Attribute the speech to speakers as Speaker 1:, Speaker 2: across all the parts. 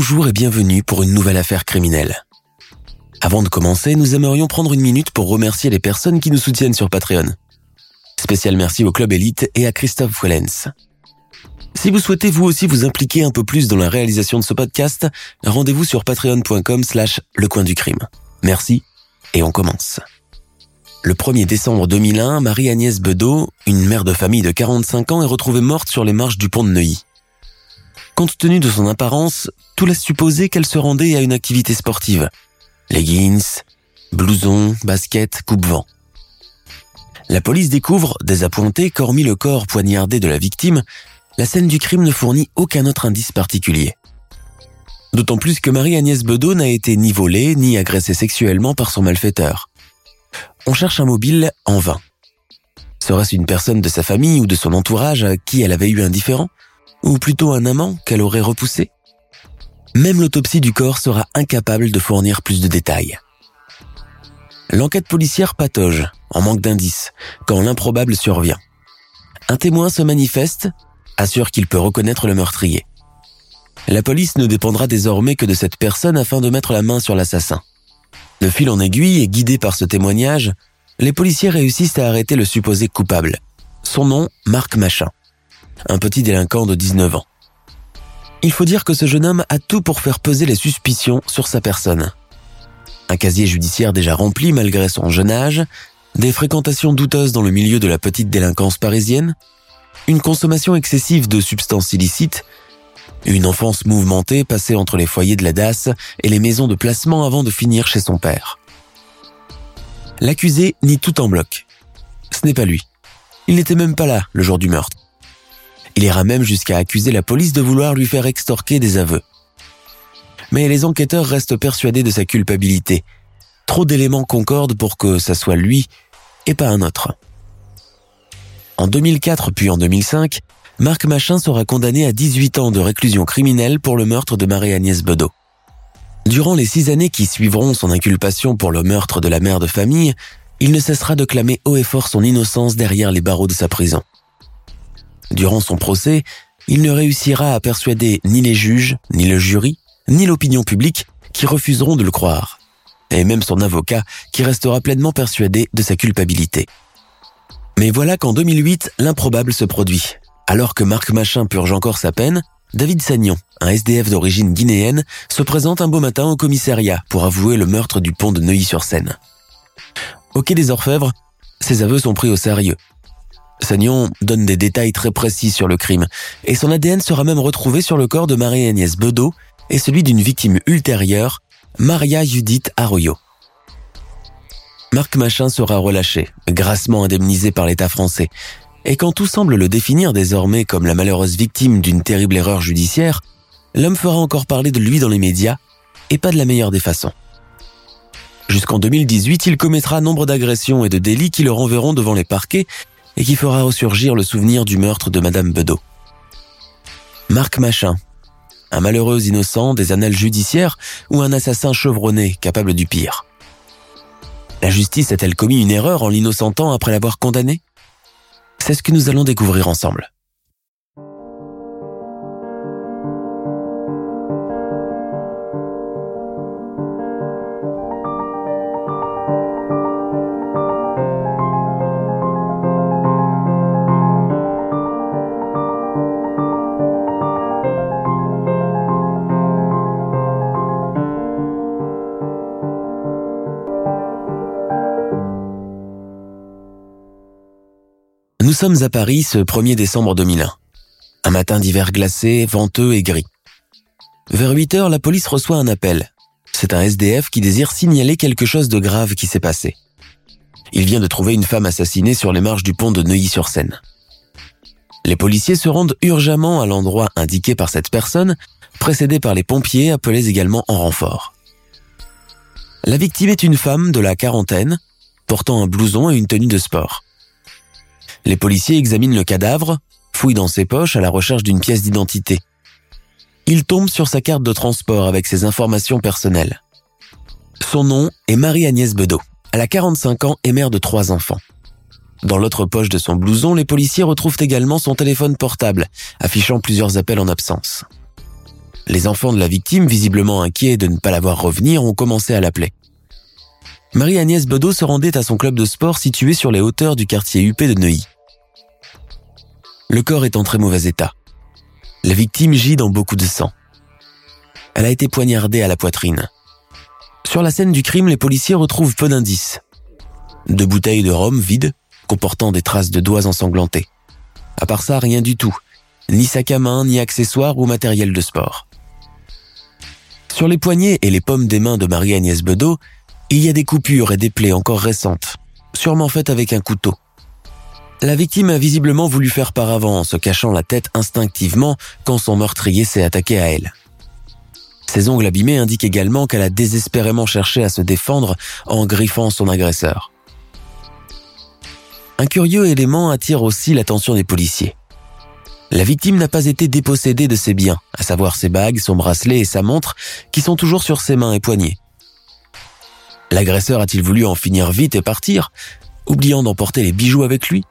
Speaker 1: Bonjour et bienvenue pour une nouvelle affaire criminelle. Avant de commencer, nous aimerions prendre une minute pour remercier les personnes qui nous soutiennent sur Patreon. Spécial merci au Club Elite et à Christophe Wellens. Si vous souhaitez vous aussi vous impliquer un peu plus dans la réalisation de ce podcast, rendez-vous sur patreon.com slash le coin du crime. Merci et on commence. Le 1er décembre 2001, Marie-Agnès Bedeau, une mère de famille de 45 ans, est retrouvée morte sur les marches du pont de Neuilly. Compte tenu de son apparence, tout laisse supposer qu'elle se rendait à une activité sportive. Leggings, blouson, basket, coupe-vent. La police découvre, désappointée, qu'hormis le corps poignardé de la victime, la scène du crime ne fournit aucun autre indice particulier. D'autant plus que Marie-Agnès Bedeau n'a été ni volée ni agressée sexuellement par son malfaiteur. On cherche un mobile en vain. Serait-ce une personne de sa famille ou de son entourage à qui elle avait eu indifférent Ou plutôt un amant qu'elle aurait repoussé Même l'autopsie du corps sera incapable de fournir plus de détails. L'enquête policière patauge, en manque d'indices, quand l'improbable survient. Un témoin se manifeste, assure qu'il peut reconnaître le meurtrier. La police ne dépendra désormais que de cette personne afin de mettre la main sur l'assassin. De fil en aiguille et guidé par ce témoignage, les policiers réussissent à arrêter le supposé coupable. Son nom, Marc Machin. Un petit délinquant de 19 ans. Il faut dire que ce jeune homme a tout pour faire peser les suspicions sur sa personne. Un casier judiciaire déjà rempli malgré son jeune âge, des fréquentations douteuses dans le milieu de la petite délinquance parisienne, une consommation excessive de substances illicites, une enfance mouvementée passée entre les foyers de la DAS et les maisons de placement avant de finir chez son père. L'accusé nie tout en bloc. Ce n'est pas lui. Il n'était même pas là le jour du meurtre. Il ira même jusqu'à accuser la police de vouloir lui faire extorquer des aveux. Mais les enquêteurs restent persuadés de sa culpabilité. Trop d'éléments concordent pour que ça soit lui et pas un autre. En 2004 puis en 2005, Marc Machin sera condamné à 18 ans de réclusion criminelle pour le meurtre de Marie-Agnès Bedeau. Durant les six années qui suivront son inculpation pour le meurtre de la mère de famille, il ne cessera de clamer haut et fort son innocence derrière les barreaux de sa prison. Durant son procès, il ne réussira à persuader ni les juges, ni le jury, ni l'opinion publique qui refuseront de le croire, et même son avocat qui restera pleinement persuadé de sa culpabilité. Mais voilà qu'en 2008, l'improbable se produit. Alors que Marc Machin purge encore sa peine, David Sagnon, un SDF d'origine guinéenne, se présente un beau matin au commissariat pour avouer le meurtre du pont de Neuilly-sur-Seine. Au quai des Orfèvres, ses aveux sont pris au sérieux. Sagnon donne des détails très précis sur le crime, et son ADN sera même retrouvé sur le corps de Marie-Agnès Bedeau et celui d'une victime ultérieure, Maria Judith Arroyo. Marc Machin sera relâché, grassement indemnisé par l'État français, et quand tout semble le définir désormais comme la malheureuse victime d'une terrible erreur judiciaire, l'homme fera encore parler de lui dans les médias, et pas de la meilleure des façons. Jusqu'en 2018, il commettra nombre d'agressions et de délits qui le renverront devant les parquets et qui fera ressurgir le souvenir du meurtre de Madame Bedeau. Marc Machin, un malheureux innocent des annales judiciaires ou un assassin chevronné capable du pire? La justice a-t-elle commis une erreur en l'innocentant après l'avoir condamné? C'est ce que nous allons découvrir ensemble. Sommes à Paris ce 1er décembre 2001. Un matin d'hiver glacé, venteux et gris. Vers 8 heures, la police reçoit un appel. c'est un SDF qui désire signaler quelque chose de grave qui s'est passé. Il vient de trouver une femme assassinée sur les marges du pont de Neuilly-sur-Seine. Les policiers se rendent urgemment à l'endroit indiqué par cette personne, précédés par les pompiers appelés également en renfort. La victime est une femme de la quarantaine, portant un blouson et une tenue de sport. Les policiers examinent le cadavre, fouillent dans ses poches à la recherche d'une pièce d'identité. Ils tombent sur sa carte de transport avec ses informations personnelles. Son nom est Marie-Agnès Bedeau. Elle a 45 ans et mère de trois enfants. Dans l'autre poche de son blouson, les policiers retrouvent également son téléphone portable, affichant plusieurs appels en absence. Les enfants de la victime, visiblement inquiets de ne pas la voir revenir, ont commencé à l'appeler. Marie-Agnès Bedeau se rendait à son club de sport situé sur les hauteurs du quartier UP de Neuilly. Le corps est en très mauvais état. La victime gît dans beaucoup de sang. Elle a été poignardée à la poitrine. Sur la scène du crime, les policiers retrouvent peu d'indices. Deux bouteilles de rhum vides, comportant des traces de doigts ensanglantés. À part ça, rien du tout. Ni sac à main, ni accessoires ou matériel de sport. Sur les poignets et les pommes des mains de Marie-Agnès Bedeau, il y a des coupures et des plaies encore récentes, sûrement faites avec un couteau. La victime a visiblement voulu faire par avant, se cachant la tête instinctivement quand son meurtrier s'est attaqué à elle. Ses ongles abîmés indiquent également qu'elle a désespérément cherché à se défendre en griffant son agresseur. Un curieux élément attire aussi l'attention des policiers. La victime n'a pas été dépossédée de ses biens, à savoir ses bagues, son bracelet et sa montre, qui sont toujours sur ses mains et poignets. L'agresseur a-t-il voulu en finir vite et partir, oubliant d'emporter les bijoux avec lui?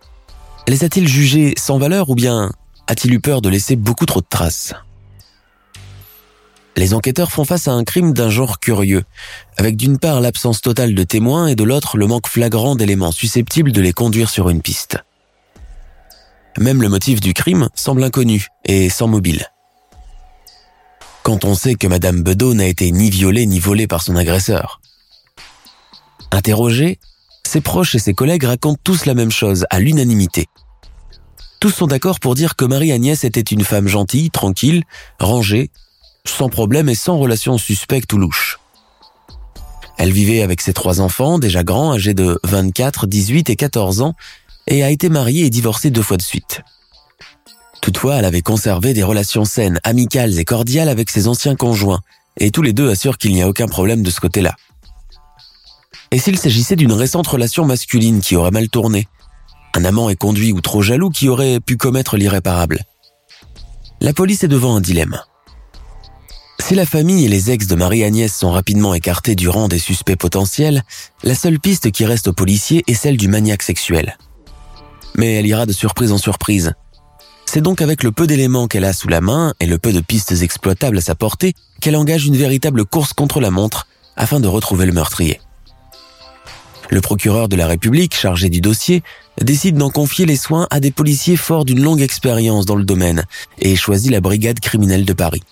Speaker 1: Les a-t-il jugés sans valeur ou bien a-t-il eu peur de laisser beaucoup trop de traces? Les enquêteurs font face à un crime d'un genre curieux, avec d'une part l'absence totale de témoins et de l'autre le manque flagrant d'éléments susceptibles de les conduire sur une piste. Même le motif du crime semble inconnu et sans mobile. Quand on sait que Madame Bedeau n'a été ni violée ni volée par son agresseur. Interrogés, ses proches et ses collègues racontent tous la même chose, à l'unanimité. Tous sont d'accord pour dire que Marie-Agnès était une femme gentille, tranquille, rangée, sans problème et sans relation suspecte ou louche. Elle vivait avec ses trois enfants, déjà grands, âgés de 24, 18 et 14 ans, et a été mariée et divorcée deux fois de suite. Toutefois, elle avait conservé des relations saines, amicales et cordiales avec ses anciens conjoints, et tous les deux assurent qu'il n'y a aucun problème de ce côté-là. Et s'il s'agissait d'une récente relation masculine qui aurait mal tourné? Un amant est conduit ou trop jaloux qui aurait pu commettre l'irréparable La police est devant un dilemme. Si la famille et les ex de Marie-Agnès sont rapidement écartés du rang des suspects potentiels, la seule piste qui reste aux policiers est celle du maniaque sexuel. Mais elle ira de surprise en surprise. C'est donc avec le peu d'éléments qu'elle a sous la main et le peu de pistes exploitables à sa portée qu'elle engage une véritable course contre la montre afin de retrouver le meurtrier. Le procureur de la République, chargé du dossier, décide d'en confier les soins à des policiers forts d'une longue expérience dans le domaine et choisit la brigade criminelle de Paris.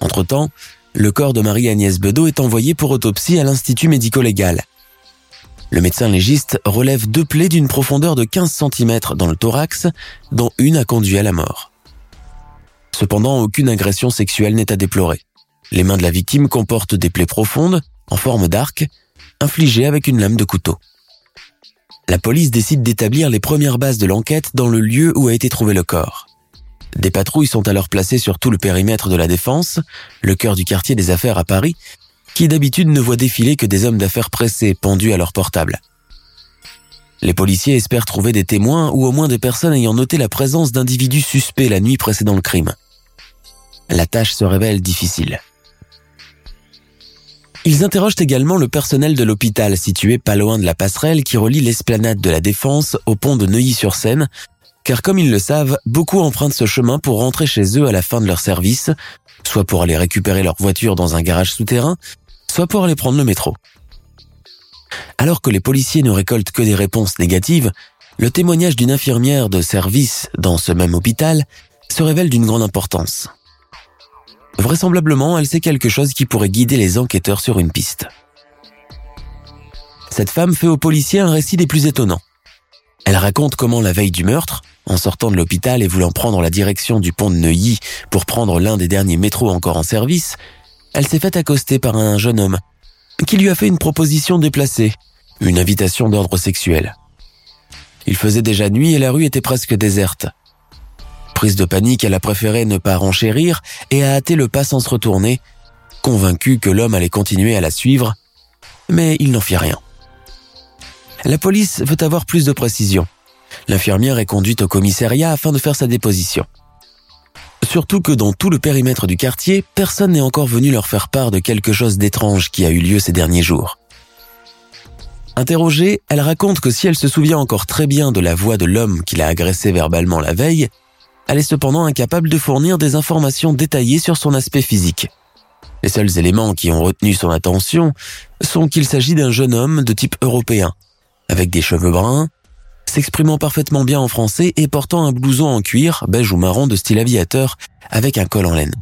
Speaker 1: Entre-temps, le corps de Marie-Agnès Bedeau est envoyé pour autopsie à l'Institut médico-légal. Le médecin légiste relève deux plaies d'une profondeur de 15 cm dans le thorax, dont une a conduit à la mort. Cependant, aucune agression sexuelle n'est à déplorer. Les mains de la victime comportent des plaies profondes, en forme d'arc, infligées avec une lame de couteau. La police décide d'établir les premières bases de l'enquête dans le lieu où a été trouvé le corps. Des patrouilles sont alors placées sur tout le périmètre de la défense, le cœur du quartier des affaires à Paris, qui d'habitude ne voit défiler que des hommes d'affaires pressés pendus à leur portable. Les policiers espèrent trouver des témoins ou au moins des personnes ayant noté la présence d'individus suspects la nuit précédant le crime. La tâche se révèle difficile. Ils interrogent également le personnel de l'hôpital situé pas loin de la passerelle qui relie l'esplanade de la Défense au pont de Neuilly-sur-Seine car comme ils le savent, beaucoup empruntent ce chemin pour rentrer chez eux à la fin de leur service, soit pour aller récupérer leur voiture dans un garage souterrain, soit pour aller prendre le métro. Alors que les policiers ne récoltent que des réponses négatives, le témoignage d'une infirmière de service dans ce même hôpital se révèle d'une grande importance. Vraisemblablement, elle sait quelque chose qui pourrait guider les enquêteurs sur une piste. Cette femme fait aux policiers un récit des plus étonnants. Elle raconte comment la veille du meurtre, en sortant de l'hôpital et voulant prendre la direction du pont de Neuilly pour prendre l'un des derniers métros encore en service, elle s'est faite accoster par un jeune homme qui lui a fait une proposition déplacée, une invitation d'ordre sexuel. Il faisait déjà nuit et la rue était presque déserte. Prise de panique, elle a préféré ne pas renchérir et a hâté le pas sans se retourner, convaincue que l'homme allait continuer à la suivre, mais il n'en fit rien. La police veut avoir plus de précisions. L'infirmière est conduite au commissariat afin de faire sa déposition. Surtout que dans tout le périmètre du quartier, personne n'est encore venu leur faire part de quelque chose d'étrange qui a eu lieu ces derniers jours. Interrogée, elle raconte que si elle se souvient encore très bien de la voix de l'homme qui l'a agressée verbalement la veille, elle est cependant incapable de fournir des informations détaillées sur son aspect physique. Les seuls éléments qui ont retenu son attention sont qu'il s'agit d'un jeune homme de type européen, avec des cheveux bruns, s'exprimant parfaitement bien en français et portant un blouson en cuir, beige ou marron de style aviateur, avec un col en laine.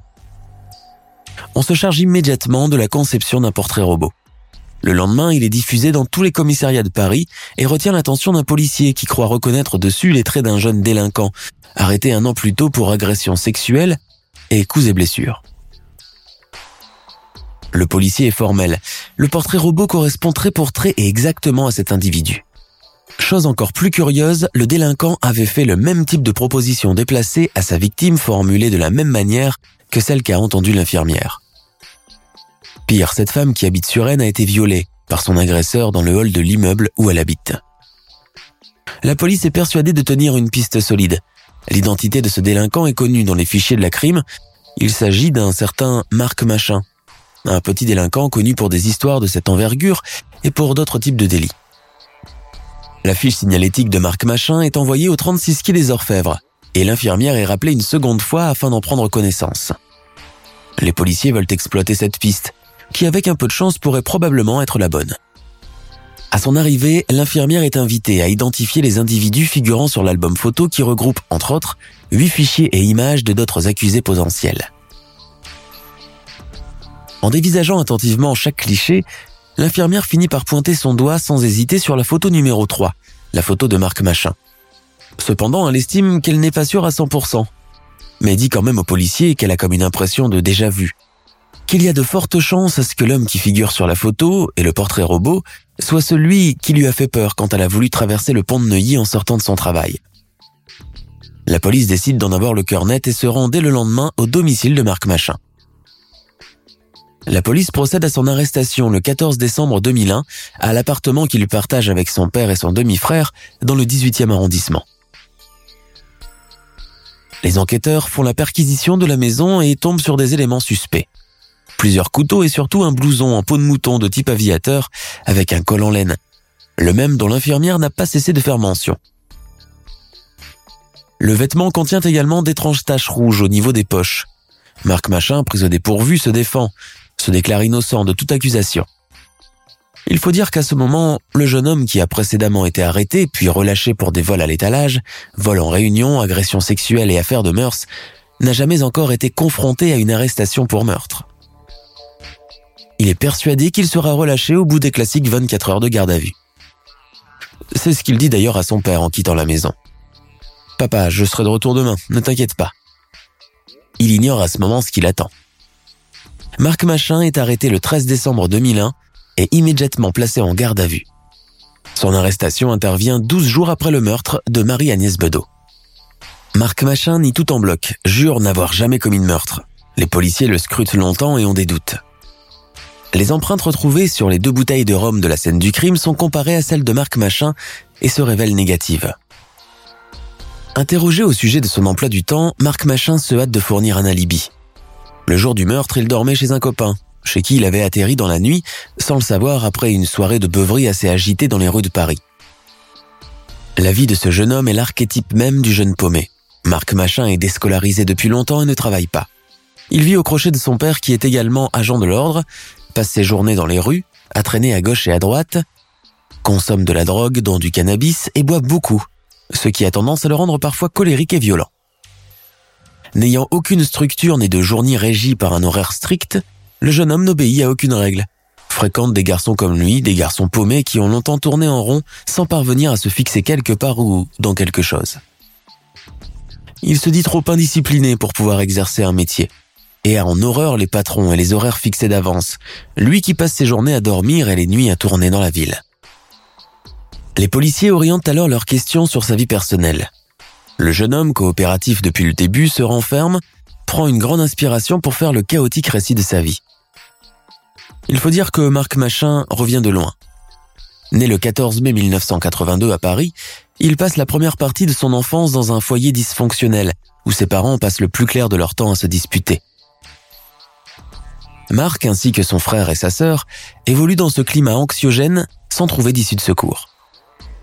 Speaker 1: On se charge immédiatement de la conception d'un portrait robot. Le lendemain, il est diffusé dans tous les commissariats de Paris et retient l'attention d'un policier qui croit reconnaître dessus les traits d'un jeune délinquant, arrêté un an plus tôt pour agression sexuelle et coups et blessures. Le policier est formel. Le portrait robot correspond trait pour trait et exactement à cet individu. Chose encore plus curieuse, le délinquant avait fait le même type de proposition déplacée à sa victime formulée de la même manière que celle qu'a entendue l'infirmière. Pire, cette femme qui habite sur Rennes a été violée par son agresseur dans le hall de l'immeuble où elle habite. La police est persuadée de tenir une piste solide. L'identité de ce délinquant est connue dans les fichiers de la crime. Il s'agit d'un certain Marc Machin, un petit délinquant connu pour des histoires de cette envergure et pour d'autres types de délits. La fiche signalétique de Marc Machin est envoyée au 36 quai des Orfèvres et l'infirmière est rappelée une seconde fois afin d'en prendre connaissance. Les policiers veulent exploiter cette piste, qui avec un peu de chance pourrait probablement être la bonne. À son arrivée, l'infirmière est invitée à identifier les individus figurant sur l'album photo qui regroupe, entre autres, huit fichiers et images de d'autres accusés potentiels. En dévisageant attentivement chaque cliché, l'infirmière finit par pointer son doigt sans hésiter sur la photo numéro 3, la photo de Marc Machin. Cependant, elle estime qu'elle n'est pas sûre à 100%, mais dit quand même au policier qu'elle a comme une impression de déjà vu, qu'il y a de fortes chances à ce que l'homme qui figure sur la photo et le portrait robot soit celui qui lui a fait peur quand elle a voulu traverser le pont de Neuilly en sortant de son travail. La police décide d'en avoir le cœur net et se rend dès le lendemain au domicile de Marc Machin. La police procède à son arrestation le 14 décembre 2001 à l'appartement qu'il partage avec son père et son demi-frère dans le 18e arrondissement. Les enquêteurs font la perquisition de la maison et tombent sur des éléments suspects. Plusieurs couteaux et surtout un blouson en peau de mouton de type aviateur avec un col en laine, le même dont l'infirmière n'a pas cessé de faire mention. Le vêtement contient également d'étranges taches rouges au niveau des poches. Marc Machin, pris au dépourvu, se défend, se déclare innocent de toute accusation. Il faut dire qu'à ce moment, le jeune homme qui a précédemment été arrêté puis relâché pour des vols à l'étalage, vols en réunion, agressions sexuelles et affaires de mœurs, n'a jamais encore été confronté à une arrestation pour meurtre. Il est persuadé qu'il sera relâché au bout des classiques 24 heures de garde à vue. C'est ce qu'il dit d'ailleurs à son père en quittant la maison. Papa, je serai de retour demain, ne t'inquiète pas. Il ignore à ce moment ce qu'il attend. Marc Machin est arrêté le 13 décembre 2001 et immédiatement placé en garde à vue. Son arrestation intervient 12 jours après le meurtre de Marie-Agnès Bedeau. Marc Machin nie tout en bloc, jure n'avoir jamais commis de meurtre. Les policiers le scrutent longtemps et ont des doutes. Les empreintes retrouvées sur les deux bouteilles de rhum de la scène du crime sont comparées à celles de Marc Machin et se révèlent négatives. Interrogé au sujet de son emploi du temps, Marc Machin se hâte de fournir un alibi. Le jour du meurtre, il dormait chez un copain, chez qui il avait atterri dans la nuit, sans le savoir après une soirée de beuverie assez agitée dans les rues de Paris. La vie de ce jeune homme est l'archétype même du jeune paumé. Marc Machin est déscolarisé depuis longtemps et ne travaille pas. Il vit au crochet de son père qui est également agent de l'ordre, passe ses journées dans les rues, à traîner à gauche et à droite, consomme de la drogue, dont du cannabis, et boit beaucoup, ce qui a tendance à le rendre parfois colérique et violent. N'ayant aucune structure ni de journée régie par un horaire strict, le jeune homme n'obéit à aucune règle. Fréquente des garçons comme lui, des garçons paumés qui ont longtemps tourné en rond sans parvenir à se fixer quelque part ou dans quelque chose. Il se dit trop indiscipliné pour pouvoir exercer un métier. Et a en horreur les patrons et les horaires fixés d'avance, lui qui passe ses journées à dormir et les nuits à tourner dans la ville. Les policiers orientent alors leurs questions sur sa vie personnelle. Le jeune homme, coopératif depuis le début, se renferme, prend une grande inspiration pour faire le chaotique récit de sa vie. Il faut dire que Marc Machin revient de loin. Né le 14 mai 1982 à Paris, il passe la première partie de son enfance dans un foyer dysfonctionnel, où ses parents passent le plus clair de leur temps à se disputer. Marc, ainsi que son frère et sa sœur, évoluent dans ce climat anxiogène sans trouver d'issue de secours.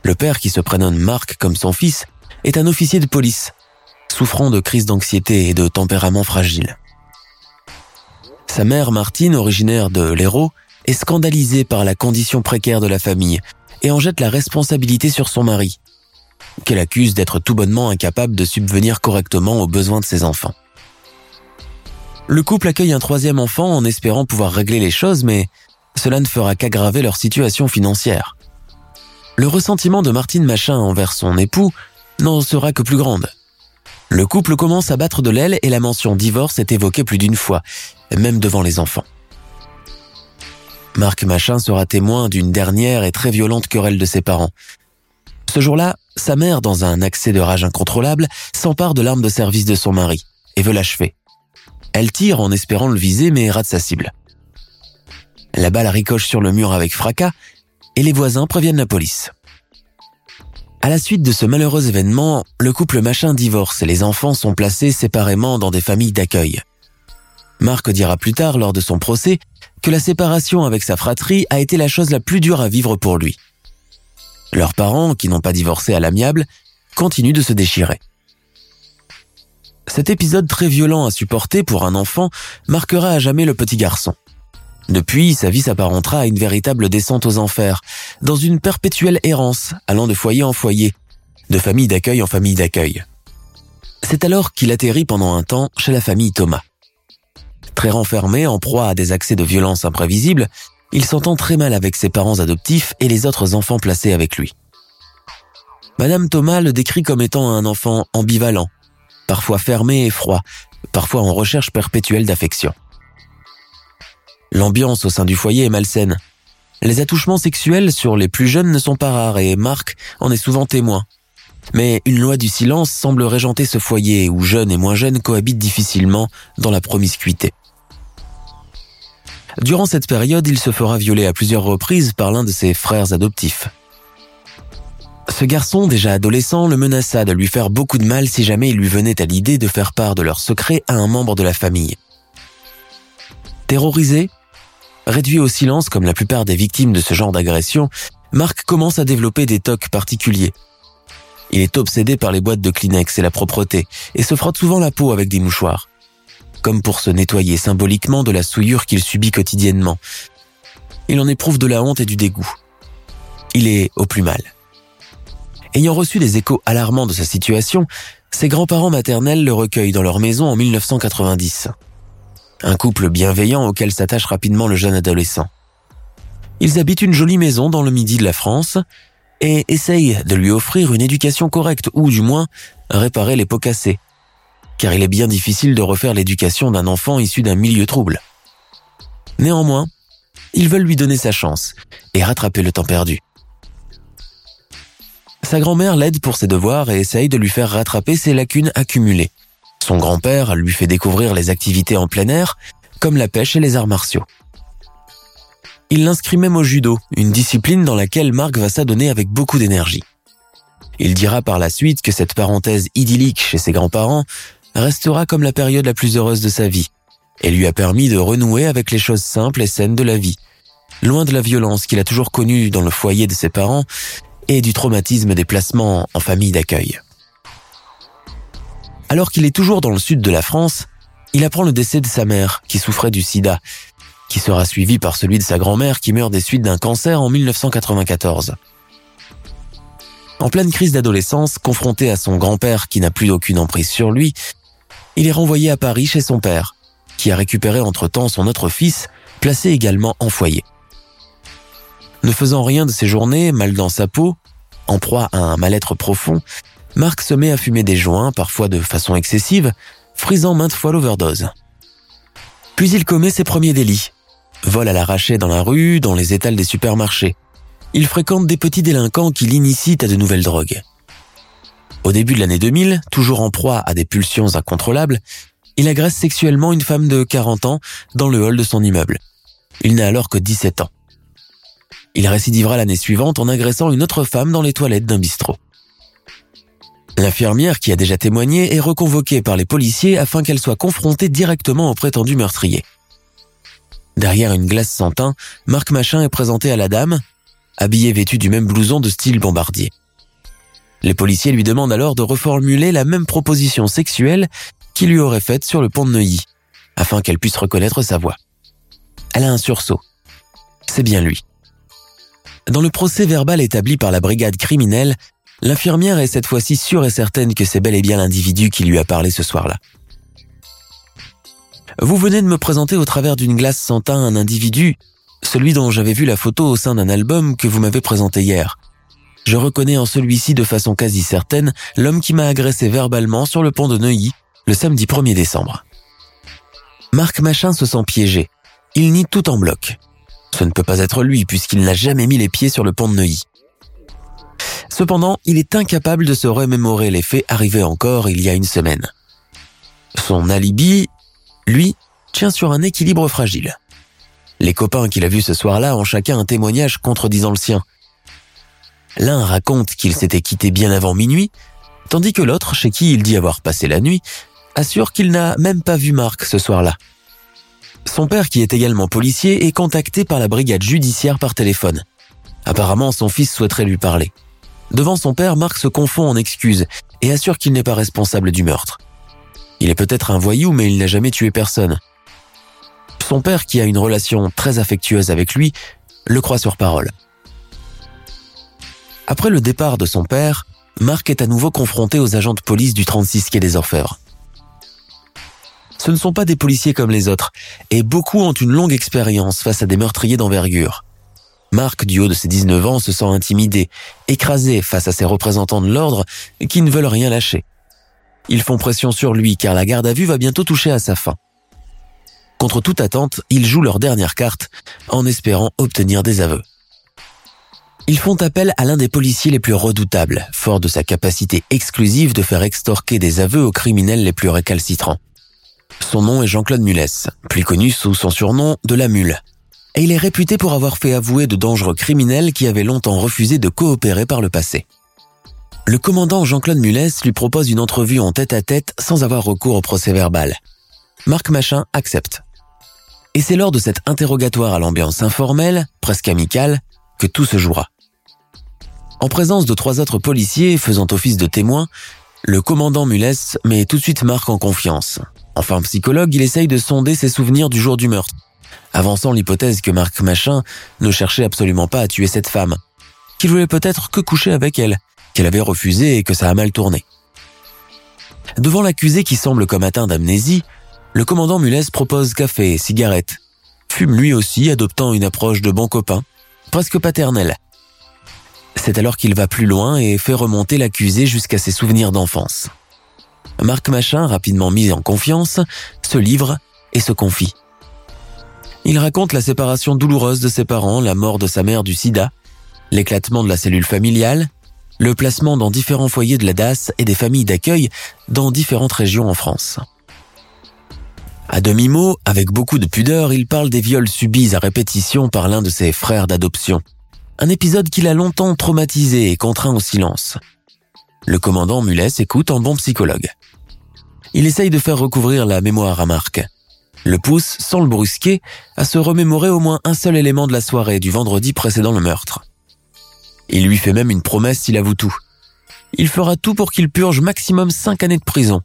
Speaker 1: Le père, qui se prénomme Marc comme son fils, est un officier de police, souffrant de crises d'anxiété et de tempérament fragile. Sa mère, Martine, originaire de l'Hérault, est scandalisée par la condition précaire de la famille et en jette la responsabilité sur son mari, qu'elle accuse d'être tout bonnement incapable de subvenir correctement aux besoins de ses enfants. Le couple accueille un troisième enfant en espérant pouvoir régler les choses, mais cela ne fera qu'aggraver leur situation financière. Le ressentiment de Martine Machin envers son époux n'en sera que plus grande. Le couple commence à battre de l'aile et la mention divorce est évoquée plus d'une fois, même devant les enfants. Marc Machin sera témoin d'une dernière et très violente querelle de ses parents. Ce jour-là, sa mère, dans un accès de rage incontrôlable, s'empare de l'arme de service de son mari et veut l'achever. Elle tire en espérant le viser mais rate sa cible. La balle ricoche sur le mur avec fracas et les voisins préviennent la police. À la suite de ce malheureux événement, le couple machin divorce et les enfants sont placés séparément dans des familles d'accueil. Marc dira plus tard lors de son procès que la séparation avec sa fratrie a été la chose la plus dure à vivre pour lui. Leurs parents, qui n'ont pas divorcé à l'amiable, continuent de se déchirer. Cet épisode très violent à supporter pour un enfant marquera à jamais le petit garçon. Depuis, sa vie s'apparentera à une véritable descente aux enfers, dans une perpétuelle errance, allant de foyer en foyer, de famille d'accueil en famille d'accueil. C'est alors qu'il atterrit pendant un temps chez la famille Thomas. Très renfermé, en proie à des accès de violence imprévisibles, il s'entend très mal avec ses parents adoptifs et les autres enfants placés avec lui. Madame Thomas le décrit comme étant un enfant ambivalent, parfois fermé et froid, parfois en recherche perpétuelle d'affection. L'ambiance au sein du foyer est malsaine. Les attouchements sexuels sur les plus jeunes ne sont pas rares et Marc en est souvent témoin. Mais une loi du silence semble régenter ce foyer où jeunes et moins jeunes cohabitent difficilement dans la promiscuité. Durant cette période, il se fera violer à plusieurs reprises par l'un de ses frères adoptifs. Ce garçon, déjà adolescent, le menaça de lui faire beaucoup de mal si jamais il lui venait à l'idée de faire part de leur secret à un membre de la famille. Terrorisé, réduit au silence comme la plupart des victimes de ce genre d'agression, Marc commence à développer des tocs particuliers. Il est obsédé par les boîtes de Kleenex et la propreté, et se frotte souvent la peau avec des mouchoirs comme pour se nettoyer symboliquement de la souillure qu'il subit quotidiennement. Il en éprouve de la honte et du dégoût. Il est au plus mal. Ayant reçu des échos alarmants de sa situation, ses grands-parents maternels le recueillent dans leur maison en 1990. Un couple bienveillant auquel s'attache rapidement le jeune adolescent. Ils habitent une jolie maison dans le midi de la France et essayent de lui offrir une éducation correcte ou du moins réparer les pots cassés, car il est bien difficile de refaire l'éducation d'un enfant issu d'un milieu trouble. Néanmoins, ils veulent lui donner sa chance et rattraper le temps perdu. Sa grand-mère l'aide pour ses devoirs et essaye de lui faire rattraper ses lacunes accumulées. Son grand-père lui fait découvrir les activités en plein air, comme la pêche et les arts martiaux. Il l'inscrit même au judo, une discipline dans laquelle Marc va s'adonner avec beaucoup d'énergie. Il dira par la suite que cette parenthèse idyllique chez ses grands-parents restera comme la période la plus heureuse de sa vie et lui a permis de renouer avec les choses simples et saines de la vie, loin de la violence qu'il a toujours connue dans le foyer de ses parents et du traumatisme des placements en famille d'accueil. Alors qu'il est toujours dans le sud de la France, il apprend le décès de sa mère, qui souffrait du sida, qui sera suivi par celui de sa grand-mère qui meurt des suites d'un cancer en 1994. En pleine crise d'adolescence, confronté à son grand-père qui n'a plus aucune emprise sur lui, il est renvoyé à Paris chez son père, qui a récupéré entre-temps son autre fils, placé également en foyer. Ne faisant rien de ses journées, mal dans sa peau, en proie à un mal-être profond, Marc se met à fumer des joints, parfois de façon excessive, frisant maintes fois l'overdose. Puis il commet ses premiers délits. Vol à l'arraché dans la rue, dans les étals des supermarchés. Il fréquente des petits délinquants qui l'initient à de nouvelles drogues. Au début de l'année 2000, toujours en proie à des pulsions incontrôlables, il agresse sexuellement une femme de 40 ans dans le hall de son immeuble. Il n'a alors que 17 ans. Il récidivera l'année suivante en agressant une autre femme dans les toilettes d'un bistrot. L'infirmière qui a déjà témoigné est reconvoquée par les policiers afin qu'elle soit confrontée directement au prétendu meurtrier. Derrière une glace sans teint, Marc Machin est présenté à la dame, habillé vêtu du même blouson de style bombardier. Les policiers lui demandent alors de reformuler la même proposition sexuelle qu'il lui aurait faite sur le pont de Neuilly, afin qu'elle puisse reconnaître sa voix. Elle a un sursaut. C'est bien lui. Dans le procès verbal établi par la brigade criminelle, l'infirmière est cette fois-ci sûre et certaine que c'est bel et bien l'individu qui lui a parlé ce soir-là. Vous venez de me présenter au travers d'une glace sans teint un individu, celui dont j'avais vu la photo au sein d'un album que vous m'avez présenté hier. Je reconnais en celui-ci de façon quasi certaine l'homme qui m'a agressé verbalement sur le pont de Neuilly le samedi 1er décembre. Marc Machin se sent piégé. Il nie tout en bloc. Ce ne peut pas être lui puisqu'il n'a jamais mis les pieds sur le pont de Neuilly. Cependant, il est incapable de se remémorer les faits arrivés encore il y a une semaine. Son alibi, lui, tient sur un équilibre fragile. Les copains qu'il a vus ce soir-là ont chacun un témoignage contredisant le sien. L'un raconte qu'il s'était quitté bien avant minuit, tandis que l'autre, chez qui il dit avoir passé la nuit, assure qu'il n'a même pas vu Marc ce soir-là. Son père, qui est également policier, est contacté par la brigade judiciaire par téléphone. Apparemment, son fils souhaiterait lui parler. Devant son père, Marc se confond en excuses et assure qu'il n'est pas responsable du meurtre. Il est peut-être un voyou, mais il n'a jamais tué personne. Son père, qui a une relation très affectueuse avec lui, le croit sur parole. Après le départ de son père, Marc est à nouveau confronté aux agents de police du 36 quai des Orfèvres. Ce ne sont pas des policiers comme les autres, et beaucoup ont une longue expérience face à des meurtriers d'envergure. Marc, du haut de ses 19 ans, se sent intimidé, écrasé face à ses représentants de l'ordre qui ne veulent rien lâcher. Ils font pression sur lui car la garde à vue va bientôt toucher à sa fin. Contre toute attente, ils jouent leur dernière carte en espérant obtenir des aveux. Ils font appel à l'un des policiers les plus redoutables, fort de sa capacité exclusive de faire extorquer des aveux aux criminels les plus récalcitrants. Son nom est Jean-Claude Mulès, plus connu sous son surnom de la Mule. Et il est réputé pour avoir fait avouer de dangereux criminels qui avaient longtemps refusé de coopérer par le passé. Le commandant Jean-Claude Mulès lui propose une entrevue en tête-à-tête sans avoir recours au procès verbal. Marc Machin accepte. Et c'est lors de cet interrogatoire à l'ambiance informelle, presque amicale, que tout se jouera. En présence de trois autres policiers faisant office de témoins, le commandant Mulès met tout de suite Marc en confiance. Enfin psychologue, il essaye de sonder ses souvenirs du jour du meurtre, avançant l'hypothèse que Marc Machin ne cherchait absolument pas à tuer cette femme, qu'il voulait peut-être que coucher avec elle, qu'elle avait refusé et que ça a mal tourné. Devant l'accusé qui semble comme atteint d'amnésie, le commandant Mulès propose café et cigarette, fume lui aussi adoptant une approche de bon copain, presque paternelle. C'est alors qu'il va plus loin et fait remonter l'accusé jusqu'à ses souvenirs d'enfance. Marc Machin, rapidement mis en confiance, se livre et se confie. Il raconte la séparation douloureuse de ses parents, la mort de sa mère du sida, l'éclatement de la cellule familiale, le placement dans différents foyers de la DAS et des familles d'accueil dans différentes régions en France. À demi-mot, avec beaucoup de pudeur, il parle des viols subis à répétition par l'un de ses frères d'adoption. Un épisode qui l'a longtemps traumatisé et contraint au silence. Le commandant Mulès écoute en bon psychologue. Il essaye de faire recouvrir la mémoire à Marc. Le pousse, sans le brusquer, à se remémorer au moins un seul élément de la soirée du vendredi précédant le meurtre. Il lui fait même une promesse s'il avoue tout. Il fera tout pour qu'il purge maximum cinq années de prison,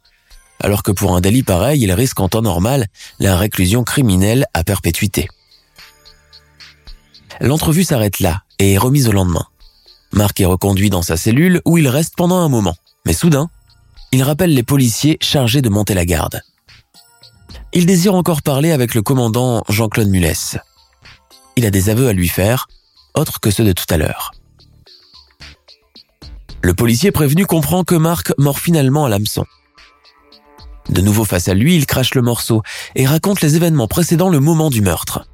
Speaker 1: alors que pour un délit pareil, il risque en temps normal la réclusion criminelle à perpétuité. L'entrevue s'arrête là et est remise au lendemain. Marc est reconduit dans sa cellule où il reste pendant un moment, mais soudain, il rappelle les policiers chargés de monter la garde. Il désire encore parler avec le commandant Jean-Claude Mulès. Il a des aveux à lui faire, autres que ceux de tout à l'heure. Le policier prévenu comprend que Marc mord finalement à l'hameçon. De nouveau face à lui, il crache le morceau et raconte les événements précédant le moment du meurtre.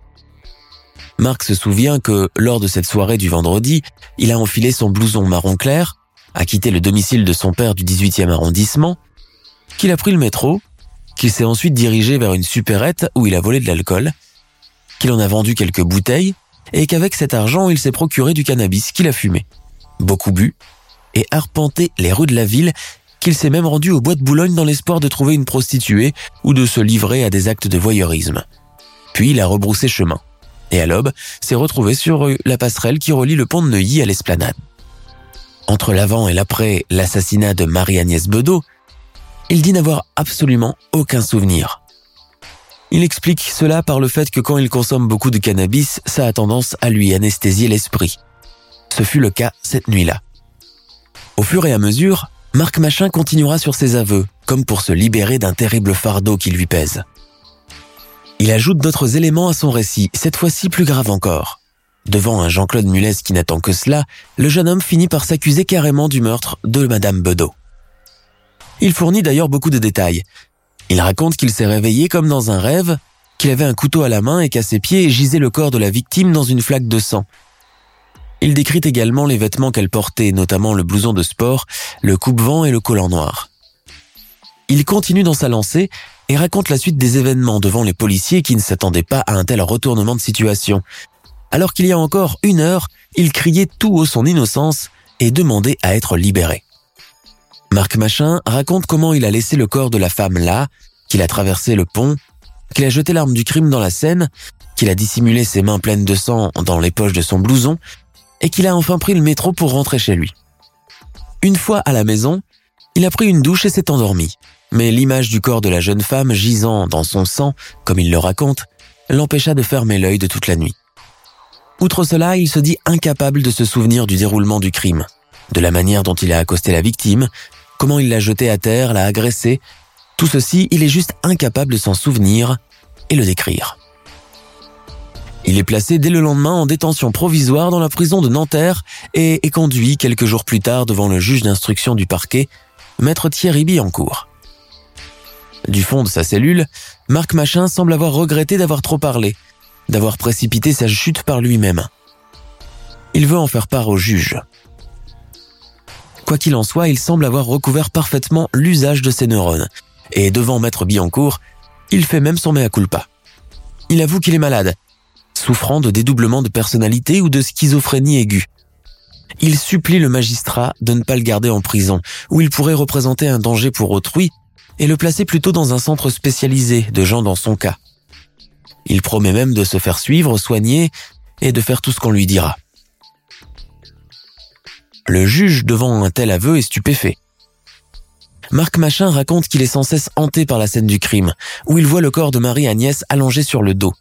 Speaker 1: Marc se souvient que, lors de cette soirée du vendredi, il a enfilé son blouson marron clair, a quitté le domicile de son père du 18e arrondissement, qu'il a pris le métro, qu'il s'est ensuite dirigé vers une supérette où il a volé de l'alcool, qu'il en a vendu quelques bouteilles, et qu'avec cet argent, il s'est procuré du cannabis qu'il a fumé, beaucoup bu, et arpenté les rues de la ville, qu'il s'est même rendu au bois de Boulogne dans l'espoir de trouver une prostituée ou de se livrer à des actes de voyeurisme. Puis il a rebroussé chemin et à l'aube, s'est retrouvé sur euh, la passerelle qui relie le pont de Neuilly à l'esplanade. Entre l'avant et l'après l'assassinat de Marie-Agnès Bedeau, il dit n'avoir absolument aucun souvenir. Il explique cela par le fait que quand il consomme beaucoup de cannabis, ça a tendance à lui anesthésier l'esprit. Ce fut le cas cette nuit-là. Au fur et à mesure, Marc Machin continuera sur ses aveux, comme pour se libérer d'un terrible fardeau qui lui pèse. Il ajoute d'autres éléments à son récit, cette fois-ci plus grave encore. Devant un Jean-Claude Mulès qui n'attend que cela, le jeune homme finit par s'accuser carrément du meurtre de Madame Bedeau. Il fournit d'ailleurs beaucoup de détails. Il raconte qu'il s'est réveillé comme dans un rêve, qu'il avait un couteau à la main et qu'à ses pieds gisait le corps de la victime dans une flaque de sang. Il décrit également les vêtements qu'elle portait, notamment le blouson de sport, le coupe-vent et le collant noir. Il continue dans sa lancée et raconte la suite des événements devant les policiers qui ne s'attendaient pas à un tel retournement de situation. Alors qu'il y a encore une heure, il criait tout haut son innocence et demandait à être libéré. Marc Machin raconte comment il a laissé le corps de la femme là, qu'il a traversé le pont, qu'il a jeté l'arme du crime dans la Seine, qu'il a dissimulé ses mains pleines de sang dans les poches de son blouson, et qu'il a enfin pris le métro pour rentrer chez lui. Une fois à la maison, il a pris une douche et s'est endormi mais l'image du corps de la jeune femme gisant dans son sang, comme il le raconte, l'empêcha de fermer l'œil de toute la nuit. Outre cela, il se dit incapable de se souvenir du déroulement du crime, de la manière dont il a accosté la victime, comment il l'a jetée à terre, l'a agressée. Tout ceci, il est juste incapable de s'en souvenir et le décrire. Il est placé dès le lendemain en détention provisoire dans la prison de Nanterre et est conduit quelques jours plus tard devant le juge d'instruction du parquet, maître Thierry Billancourt. Du fond de sa cellule, Marc Machin semble avoir regretté d'avoir trop parlé, d'avoir précipité sa chute par lui-même. Il veut en faire part au juge. Quoi qu'il en soit, il semble avoir recouvert parfaitement l'usage de ses neurones, et devant Maître Billancourt, il fait même son mea culpa. Il avoue qu'il est malade, souffrant de dédoublement de personnalité ou de schizophrénie aiguë. Il supplie le magistrat de ne pas le garder en prison, où il pourrait représenter un danger pour autrui et le placer plutôt dans un centre spécialisé de gens dans son cas. Il promet même de se faire suivre, soigner et de faire tout ce qu'on lui dira. Le juge, devant un tel aveu, est stupéfait. Marc Machin raconte qu'il est sans cesse hanté par la scène du crime, où il voit le corps de Marie-Agnès allongé sur le dos,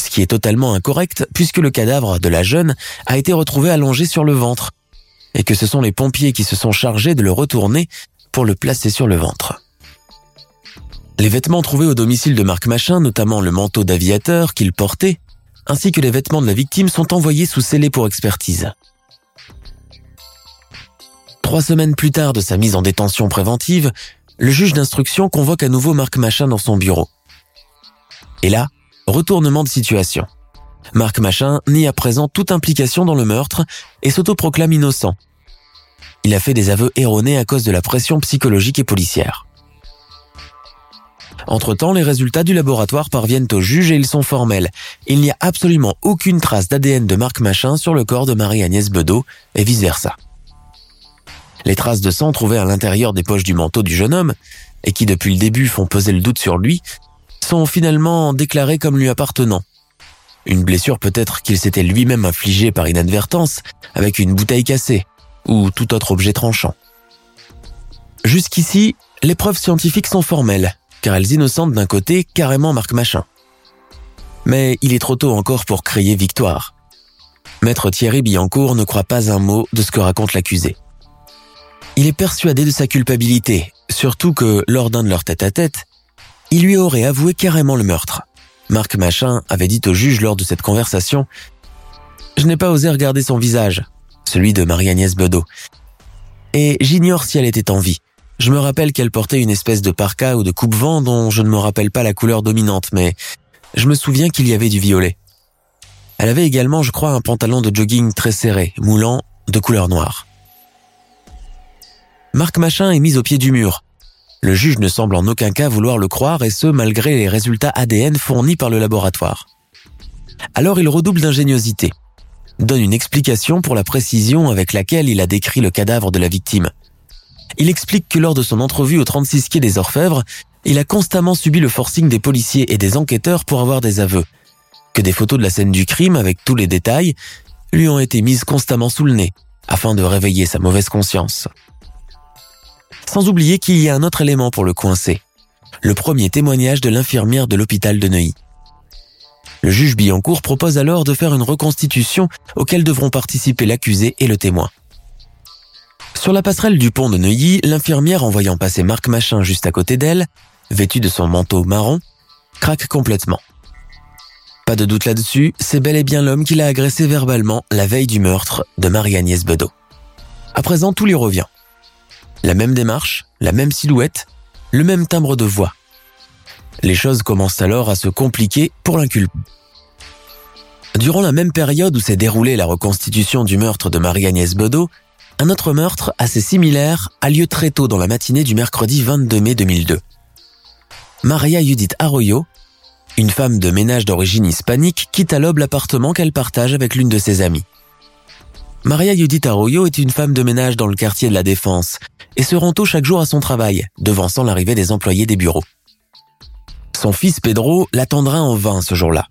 Speaker 1: ce qui est totalement incorrect puisque le cadavre de la jeune a été retrouvé allongé sur le ventre, et que ce sont les pompiers qui se sont chargés de le retourner pour le placer sur le ventre. Les vêtements trouvés au domicile de Marc Machin, notamment le manteau d'aviateur qu'il portait, ainsi que les vêtements de la victime sont envoyés sous scellé pour expertise. Trois semaines plus tard de sa mise en détention préventive, le juge d'instruction convoque à nouveau Marc Machin dans son bureau. Et là, retournement de situation. Marc Machin nie à présent toute implication dans le meurtre et s'autoproclame innocent. Il a fait des aveux erronés à cause de la pression psychologique et policière. Entre-temps, les résultats du laboratoire parviennent au juge et ils sont formels. Il n'y a absolument aucune trace d'ADN de Marc Machin sur le corps de Marie-Agnès Bedeau et vice-versa. Les traces de sang trouvées à l'intérieur des poches du manteau du jeune homme, et qui depuis le début font peser le doute sur lui, sont finalement déclarées comme lui appartenant. Une blessure peut-être qu'il s'était lui-même infligée par inadvertance avec une bouteille cassée ou tout autre objet tranchant. Jusqu'ici, les preuves scientifiques sont formelles car elles innocentent d'un côté carrément Marc Machin. Mais il est trop tôt encore pour crier victoire. Maître Thierry Billancourt ne croit pas un mot de ce que raconte l'accusé. Il est persuadé de sa culpabilité, surtout que, lors d'un de leurs tête-à-tête, il lui aurait avoué carrément le meurtre. Marc Machin avait dit au juge lors de cette conversation « Je n'ai pas osé regarder son visage, celui de Marie-Agnès Bedeau, et j'ignore si elle était en vie. Je me rappelle qu'elle portait une espèce de parka ou de coupe-vent dont je ne me rappelle pas la couleur dominante, mais je me souviens qu'il y avait du violet. Elle avait également, je crois, un pantalon de jogging très serré, moulant, de couleur noire. Marc Machin est mis au pied du mur. Le juge ne semble en aucun cas vouloir le croire et ce malgré les résultats ADN fournis par le laboratoire. Alors il redouble d'ingéniosité, donne une explication pour la précision avec laquelle il a décrit le cadavre de la victime. Il explique que lors de son entrevue au 36 quai des Orfèvres, il a constamment subi le forcing des policiers et des enquêteurs pour avoir des aveux, que des photos de la scène du crime avec tous les détails lui ont été mises constamment sous le nez afin de réveiller sa mauvaise conscience. Sans oublier qu'il y a un autre élément pour le coincer. Le premier témoignage de l'infirmière de l'hôpital de Neuilly. Le juge Billancourt propose alors de faire une reconstitution auquel devront participer l'accusé et le témoin. Sur la passerelle du pont de Neuilly, l'infirmière en voyant passer Marc Machin juste à côté d'elle, vêtu de son manteau marron, craque complètement. Pas de doute là-dessus, c'est bel et bien l'homme qui l'a agressé verbalement la veille du meurtre de Marie-Agnès Bedeau. À présent, tout lui revient. La même démarche, la même silhouette, le même timbre de voix. Les choses commencent alors à se compliquer pour l'inculpé. Durant la même période où s'est déroulée la reconstitution du meurtre de Marie-Agnès Bedeau, un autre meurtre assez similaire a lieu très tôt dans la matinée du mercredi 22 mai 2002. Maria Judith Arroyo, une femme de ménage d'origine hispanique, quitte à l'aube l'appartement qu'elle partage avec l'une de ses amies. Maria Judith Arroyo est une femme de ménage dans le quartier de la Défense et se rend tôt chaque jour à son travail, devançant l'arrivée des employés des bureaux. Son fils Pedro l'attendra en vain ce jour-là.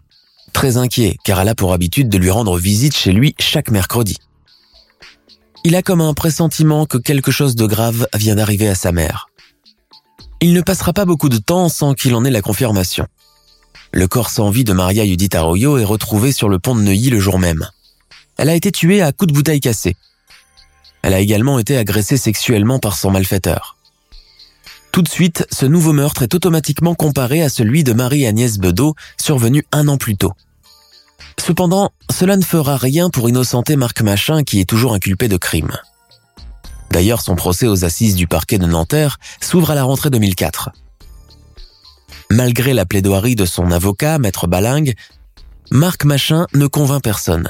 Speaker 1: Très inquiet, car elle a pour habitude de lui rendre visite chez lui chaque mercredi. Il a comme un pressentiment que quelque chose de grave vient d'arriver à sa mère. Il ne passera pas beaucoup de temps sans qu'il en ait la confirmation. Le corps sans vie de Maria Judith Arroyo est retrouvé sur le pont de Neuilly le jour même. Elle a été tuée à coups de bouteille cassée. Elle a également été agressée sexuellement par son malfaiteur. Tout de suite, ce nouveau meurtre est automatiquement comparé à celui de Marie-Agnès Bedeau, survenu un an plus tôt. Cependant, cela ne fera rien pour innocenter Marc Machin qui est toujours inculpé de crime. D'ailleurs, son procès aux assises du parquet de Nanterre s'ouvre à la rentrée 2004. Malgré la plaidoirie de son avocat, maître Balingue, Marc Machin ne convainc personne.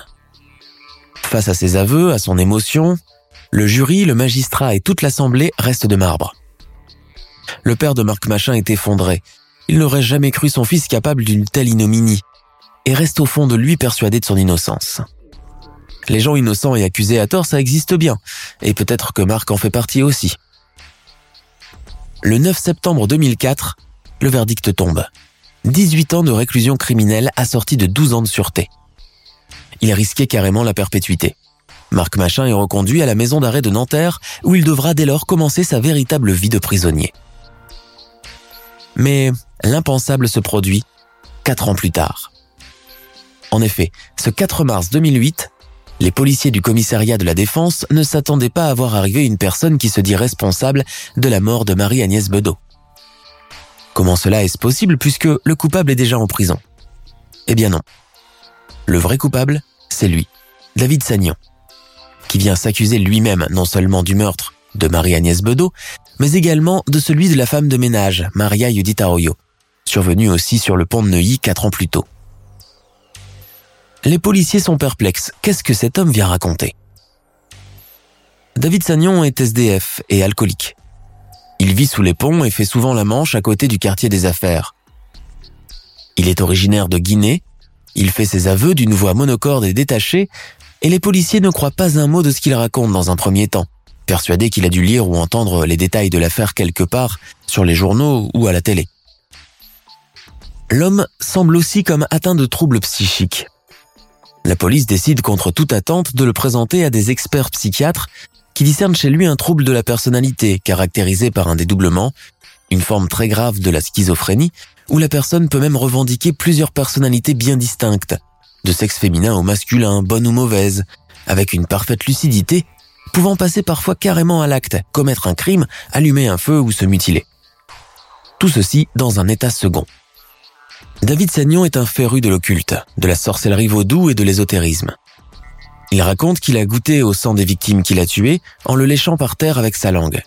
Speaker 1: Face à ses aveux, à son émotion, le jury, le magistrat et toute l'assemblée restent de marbre. Le père de Marc Machin est effondré. Il n'aurait jamais cru son fils capable d'une telle ignominie et reste au fond de lui persuadé de son innocence. Les gens innocents et accusés à tort, ça existe bien, et peut-être que Marc en fait partie aussi. Le 9 septembre 2004, le verdict tombe. 18 ans de réclusion criminelle assortie de 12 ans de sûreté il risquait carrément la perpétuité. Marc Machin est reconduit à la maison d'arrêt de Nanterre où il devra dès lors commencer sa véritable vie de prisonnier. Mais l'impensable se produit quatre ans plus tard. En effet, ce 4 mars 2008, les policiers du commissariat de la Défense ne s'attendaient pas à voir arriver une personne qui se dit responsable de la mort de Marie-Agnès Bedeau. Comment cela est-ce possible puisque le coupable est déjà en prison? Eh bien non. Le vrai coupable, c'est lui, David Sagnon, qui vient s'accuser lui-même non seulement du meurtre de Marie-Agnès Bedeau, mais également de celui de la femme de ménage, Maria Judith Arroyo, survenue aussi sur le pont de Neuilly quatre ans plus tôt. Les policiers sont perplexes. Qu'est-ce que cet homme vient raconter? David Sagnon est SDF et alcoolique. Il vit sous les ponts et fait souvent la manche à côté du quartier des affaires. Il est originaire de Guinée il fait ses aveux d'une voix monocorde et détachée, et les policiers ne croient pas un mot de ce qu'il raconte dans un premier temps, persuadés qu'il a dû lire ou entendre les détails de l'affaire quelque part, sur les journaux ou à la télé. L'homme semble aussi comme atteint de troubles psychiques. La police décide contre toute attente de le présenter à des experts psychiatres qui discernent chez lui un trouble de la personnalité caractérisé par un dédoublement, une forme très grave de la schizophrénie, où la personne peut même revendiquer plusieurs personnalités bien distinctes, de sexe féminin au masculin, bonne ou mauvaise, avec une parfaite lucidité, pouvant passer parfois carrément à l'acte, commettre un crime, allumer un feu ou se mutiler. Tout ceci dans un état second. David Sagnon est un féru de l'occulte, de la sorcellerie vaudou et de l'ésotérisme. Il raconte qu'il a goûté au sang des victimes qu'il a tuées en le léchant par terre avec sa langue.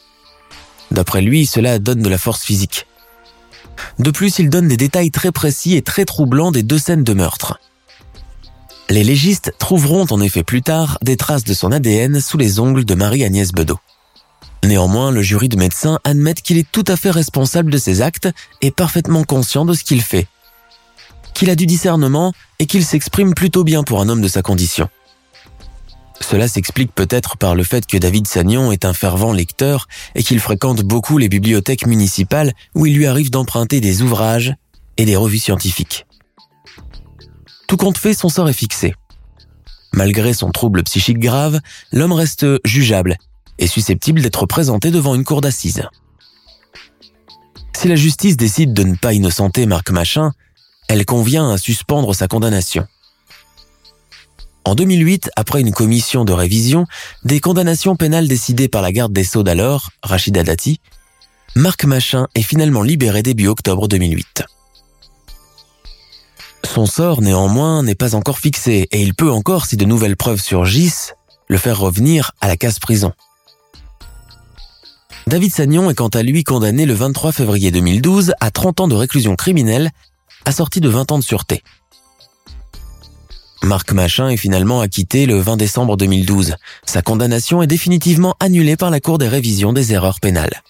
Speaker 1: D'après lui, cela donne de la force physique. De plus, il donne des détails très précis et très troublants des deux scènes de meurtre. Les légistes trouveront en effet plus tard des traces de son ADN sous les ongles de Marie-Agnès Bedeau. Néanmoins, le jury de médecins admet qu'il est tout à fait responsable de ses actes et parfaitement conscient de ce qu'il fait. Qu'il a du discernement et qu'il s'exprime plutôt bien pour un homme de sa condition. Cela s'explique peut-être par le fait que David Sagnon est un fervent lecteur et qu'il fréquente beaucoup les bibliothèques municipales où il lui arrive d'emprunter des ouvrages et des revues scientifiques. Tout compte fait, son sort est fixé. Malgré son trouble psychique grave, l'homme reste jugeable et susceptible d'être présenté devant une cour d'assises. Si la justice décide de ne pas innocenter Marc Machin, elle convient à suspendre sa condamnation. En 2008, après une commission de révision, des condamnations pénales décidées par la garde des Sceaux d'alors, Rachida Dati, Marc Machin est finalement libéré début octobre 2008. Son sort, néanmoins, n'est pas encore fixé et il peut encore, si de nouvelles preuves surgissent, le faire revenir à la case prison. David Sagnon est quant à lui condamné le 23 février 2012 à 30 ans de réclusion criminelle, assorti de 20 ans de sûreté. Marc Machin est finalement acquitté le 20 décembre 2012. Sa condamnation est définitivement annulée par la Cour des révisions des erreurs pénales.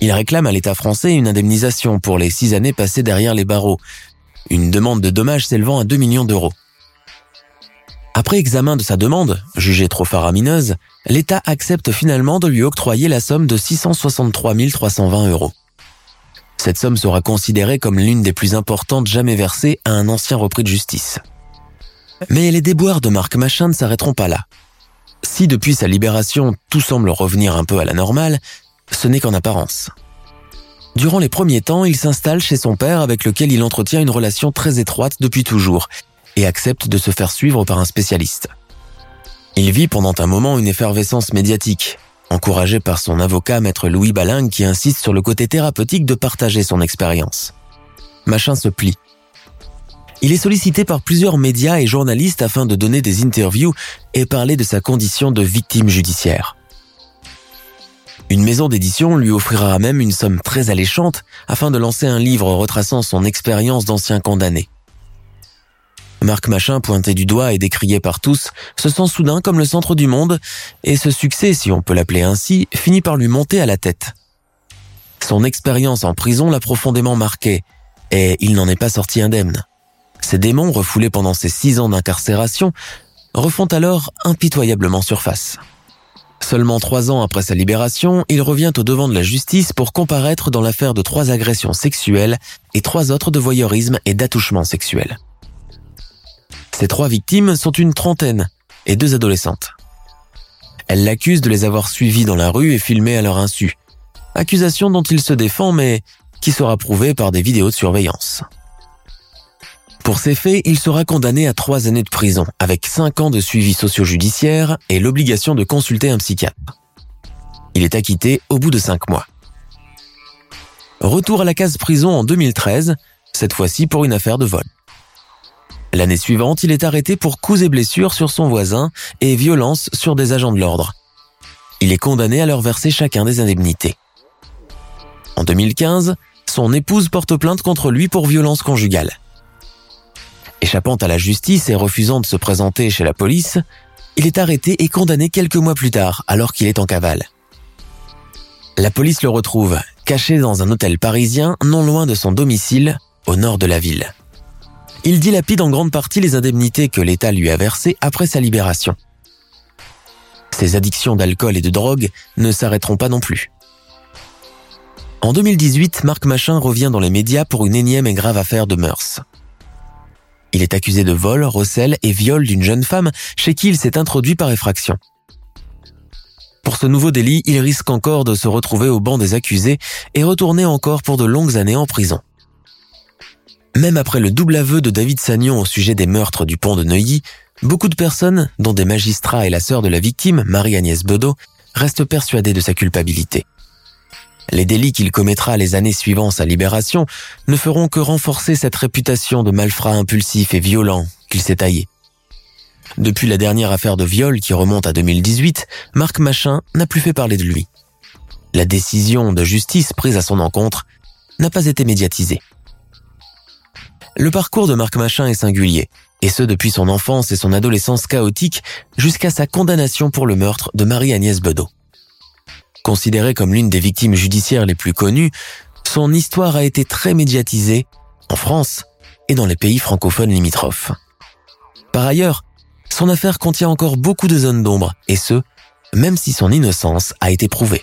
Speaker 1: Il réclame à l'État français une indemnisation pour les six années passées derrière les barreaux, une demande de dommages s'élevant à 2 millions d'euros. Après examen de sa demande, jugée trop faramineuse, l'État accepte finalement de lui octroyer la somme de 663 320 euros. Cette somme sera considérée comme l'une des plus importantes jamais versées à un ancien repris de justice. Mais les déboires de Marc Machin ne s'arrêteront pas là. Si depuis sa libération tout semble revenir un peu à la normale, ce n'est qu'en apparence. Durant les premiers temps, il s'installe chez son père avec lequel il entretient une relation très étroite depuis toujours et accepte de se faire suivre par un spécialiste. Il vit pendant un moment une effervescence médiatique, encouragé par son avocat maître Louis Balingue qui insiste sur le côté thérapeutique de partager son expérience. Machin se plie il est sollicité par plusieurs médias et journalistes afin de donner des interviews et parler de sa condition de victime judiciaire. Une maison d'édition lui offrira même une somme très alléchante afin de lancer un livre retraçant son expérience d'ancien condamné. Marc Machin, pointé du doigt et décrié par tous, se sent soudain comme le centre du monde, et ce succès, si on peut l'appeler ainsi, finit par lui monter à la tête. Son expérience en prison l'a profondément marqué, et il n'en est pas sorti indemne. Ces démons, refoulés pendant ses six ans d'incarcération, refont alors impitoyablement surface. Seulement trois ans après sa libération, il revient au devant de la justice pour comparaître dans l'affaire de trois agressions sexuelles et trois autres de voyeurisme et d'attouchement sexuel. Ces trois victimes sont une trentaine et deux adolescentes. Elle l'accuse de les avoir suivis dans la rue et filmés à leur insu. Accusation dont il se défend mais qui sera prouvée par des vidéos de surveillance. Pour ces faits, il sera condamné à trois années de prison, avec cinq ans de suivi socio-judiciaire et l'obligation de consulter un psychiatre. Il est acquitté au bout de cinq mois. Retour à la case prison en 2013, cette fois-ci pour une affaire de vol. L'année suivante, il est arrêté pour coups et blessures sur son voisin et violence sur des agents de l'ordre. Il est condamné à leur verser chacun des indemnités. En 2015, son épouse porte plainte contre lui pour violence conjugale. Échappant à la justice et refusant de se présenter chez la police, il est arrêté et condamné quelques mois plus tard, alors qu'il est en cavale. La police le retrouve, caché dans un hôtel parisien non loin de son domicile, au nord de la ville. Il dilapide en grande partie les indemnités que l'État lui a versées après sa libération. Ses addictions d'alcool et de drogue ne s'arrêteront pas non plus. En 2018, Marc Machin revient dans les médias pour une énième et grave affaire de mœurs. Il est accusé de vol, recel et viol d'une jeune femme chez qui il s'est introduit par effraction. Pour ce nouveau délit, il risque encore de se retrouver au banc des accusés et retourner encore pour de longues années en prison. Même après le double aveu de David Sagnon au sujet des meurtres du pont de Neuilly, beaucoup de personnes, dont des magistrats et la sœur de la victime, Marie-Agnès Bedeau, restent persuadées de sa culpabilité. Les délits qu'il commettra les années suivant sa libération ne feront que renforcer cette réputation de malfrat impulsif et violent qu'il s'est taillé. Depuis la dernière affaire de viol qui remonte à 2018, Marc Machin n'a plus fait parler de lui. la décision de justice prise à son encontre n'a pas été médiatisée. Le parcours de Marc Machin est singulier, et ce depuis son enfance et son adolescence chaotique jusqu'à sa condamnation pour le meurtre de Marie-Agnès Bedeau. Considérée comme l'une des victimes judiciaires les plus connues, son histoire a été très médiatisée en France et dans les pays francophones limitrophes. Par ailleurs, son affaire contient encore beaucoup de zones d'ombre, et ce, même si son innocence a été prouvée.